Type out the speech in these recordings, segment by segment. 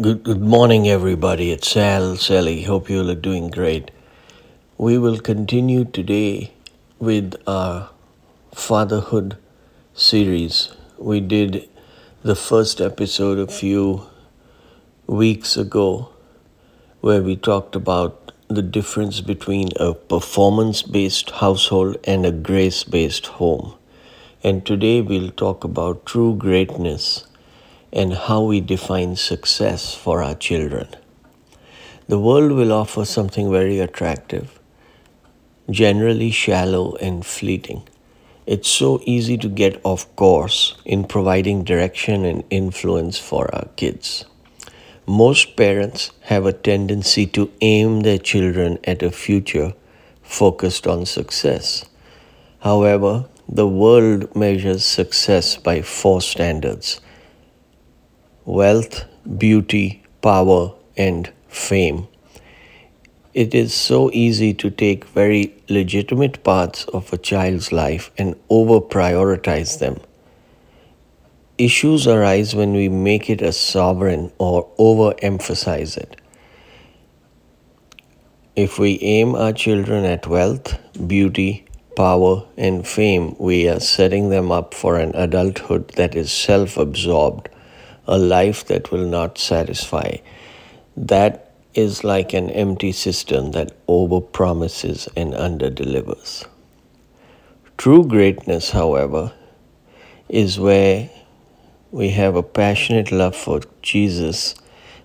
Good, good morning, everybody. It's Sal Sally. Hope you are doing great. We will continue today with our fatherhood series. We did the first episode a few weeks ago where we talked about the difference between a performance based household and a grace based home. And today we'll talk about true greatness and how we define success for our children. The world will offer something very attractive, generally shallow and fleeting. It's so easy to get off course in providing direction and influence for our kids. Most parents have a tendency to aim their children at a future focused on success. However, the world measures success by four standards wealth, beauty, power, and fame. It is so easy to take very legitimate parts of a child's life and over prioritize them. Issues arise when we make it a sovereign or overemphasize it. If we aim our children at wealth, beauty, power, and fame, we are setting them up for an adulthood that is self absorbed a life that will not satisfy. That is like an empty cistern that overpromises and underdelivers. True greatness, however, is where we have a passionate love for Jesus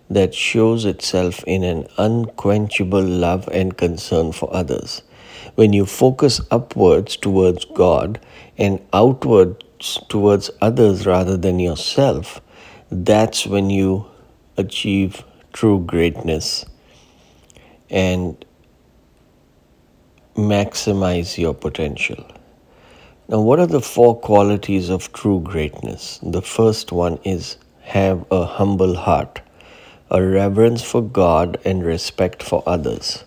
that shows itself in an unquenchable love and concern for others. When you focus upwards towards God and outwards towards others rather than yourself, that's when you achieve true greatness and maximize your potential. Now, what are the four qualities of true greatness? The first one is have a humble heart, a reverence for God, and respect for others.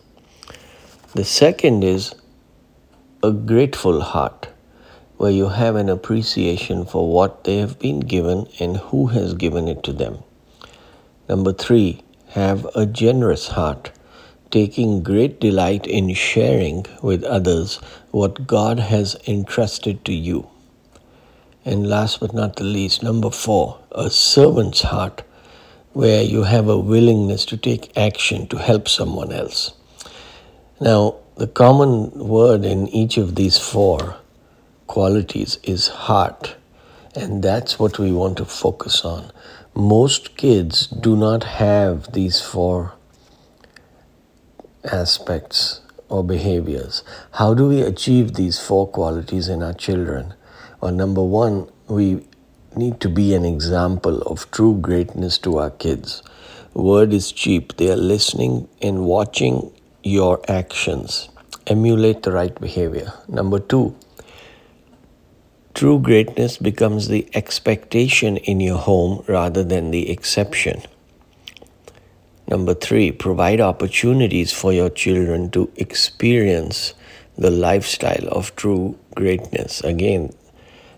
The second is a grateful heart, where you have an appreciation for what they have been given and who has given it to them. Number three, have a generous heart, taking great delight in sharing with others what God has entrusted to you. And last but not the least, number four, a servant's heart, where you have a willingness to take action to help someone else. Now, the common word in each of these four qualities is heart. And that's what we want to focus on. Most kids do not have these four aspects or behaviors. How do we achieve these four qualities in our children? Well, number one, we need to be an example of true greatness to our kids. Word is cheap. They are listening and watching your actions. Emulate the right behavior. Number two, True greatness becomes the expectation in your home rather than the exception. Number three, provide opportunities for your children to experience the lifestyle of true greatness. Again,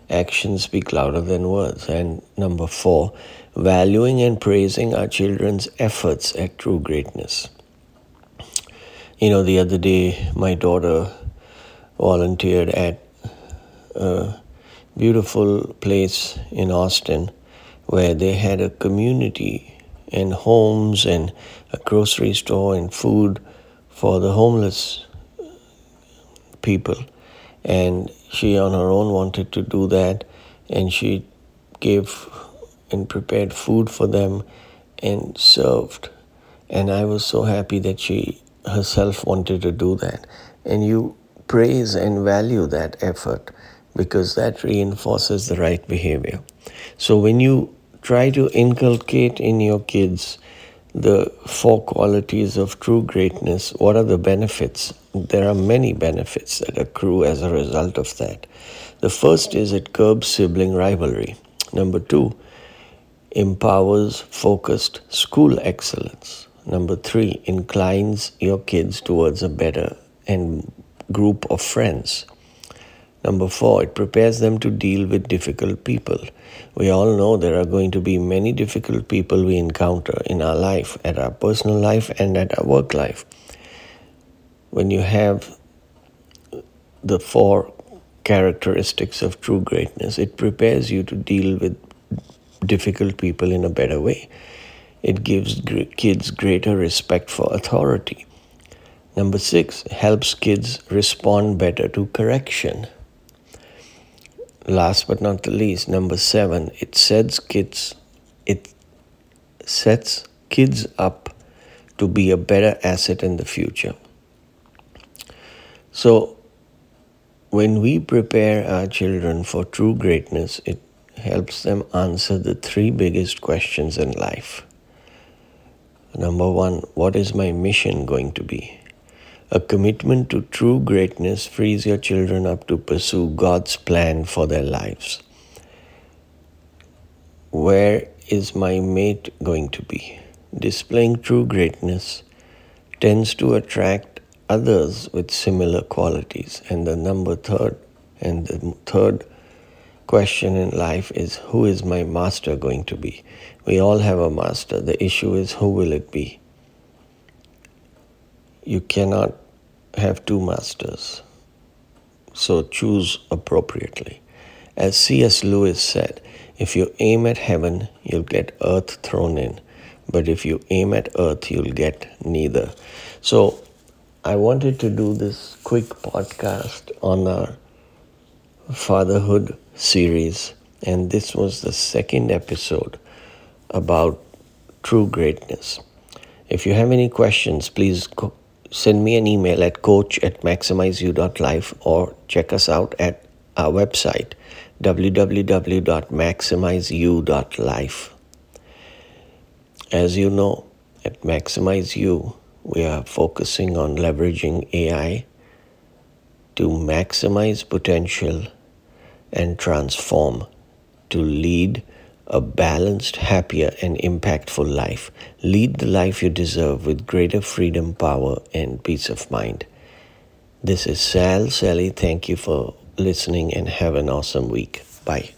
actions speak louder than words. And number four, valuing and praising our children's efforts at true greatness. You know, the other day, my daughter volunteered at uh, beautiful place in Austin where they had a community and homes and a grocery store and food for the homeless people. And she on her own wanted to do that and she gave and prepared food for them and served. And I was so happy that she herself wanted to do that. And you praise and value that effort because that reinforces the right behavior. So when you try to inculcate in your kids the four qualities of true greatness, what are the benefits? There are many benefits that accrue as a result of that. The first is it curbs sibling rivalry. Number two, empowers focused school excellence. Number three, inclines your kids towards a better and group of friends. Number four, it prepares them to deal with difficult people. We all know there are going to be many difficult people we encounter in our life, at our personal life, and at our work life. When you have the four characteristics of true greatness, it prepares you to deal with difficult people in a better way. It gives kids greater respect for authority. Number six, helps kids respond better to correction. Last but not the least, number seven, it sets kids it sets kids up to be a better asset in the future. So when we prepare our children for true greatness, it helps them answer the three biggest questions in life. Number one, what is my mission going to be? A commitment to true greatness frees your children up to pursue God's plan for their lives. Where is my mate going to be? Displaying true greatness tends to attract others with similar qualities. And the number third, and the third question in life is who is my master going to be? We all have a master. The issue is who will it be? You cannot have two masters. So choose appropriately. As C.S. Lewis said, if you aim at heaven, you'll get earth thrown in. But if you aim at earth, you'll get neither. So I wanted to do this quick podcast on our fatherhood series, and this was the second episode about true greatness. If you have any questions, please send me an email at coach at maximizeyou.life or check us out at our website www.maximizeyou.life. As you know, at Maximize You, we are focusing on leveraging AI to maximize potential and transform to lead a balanced, happier, and impactful life. Lead the life you deserve with greater freedom, power, and peace of mind. This is Sal Sally. Thank you for listening and have an awesome week. Bye.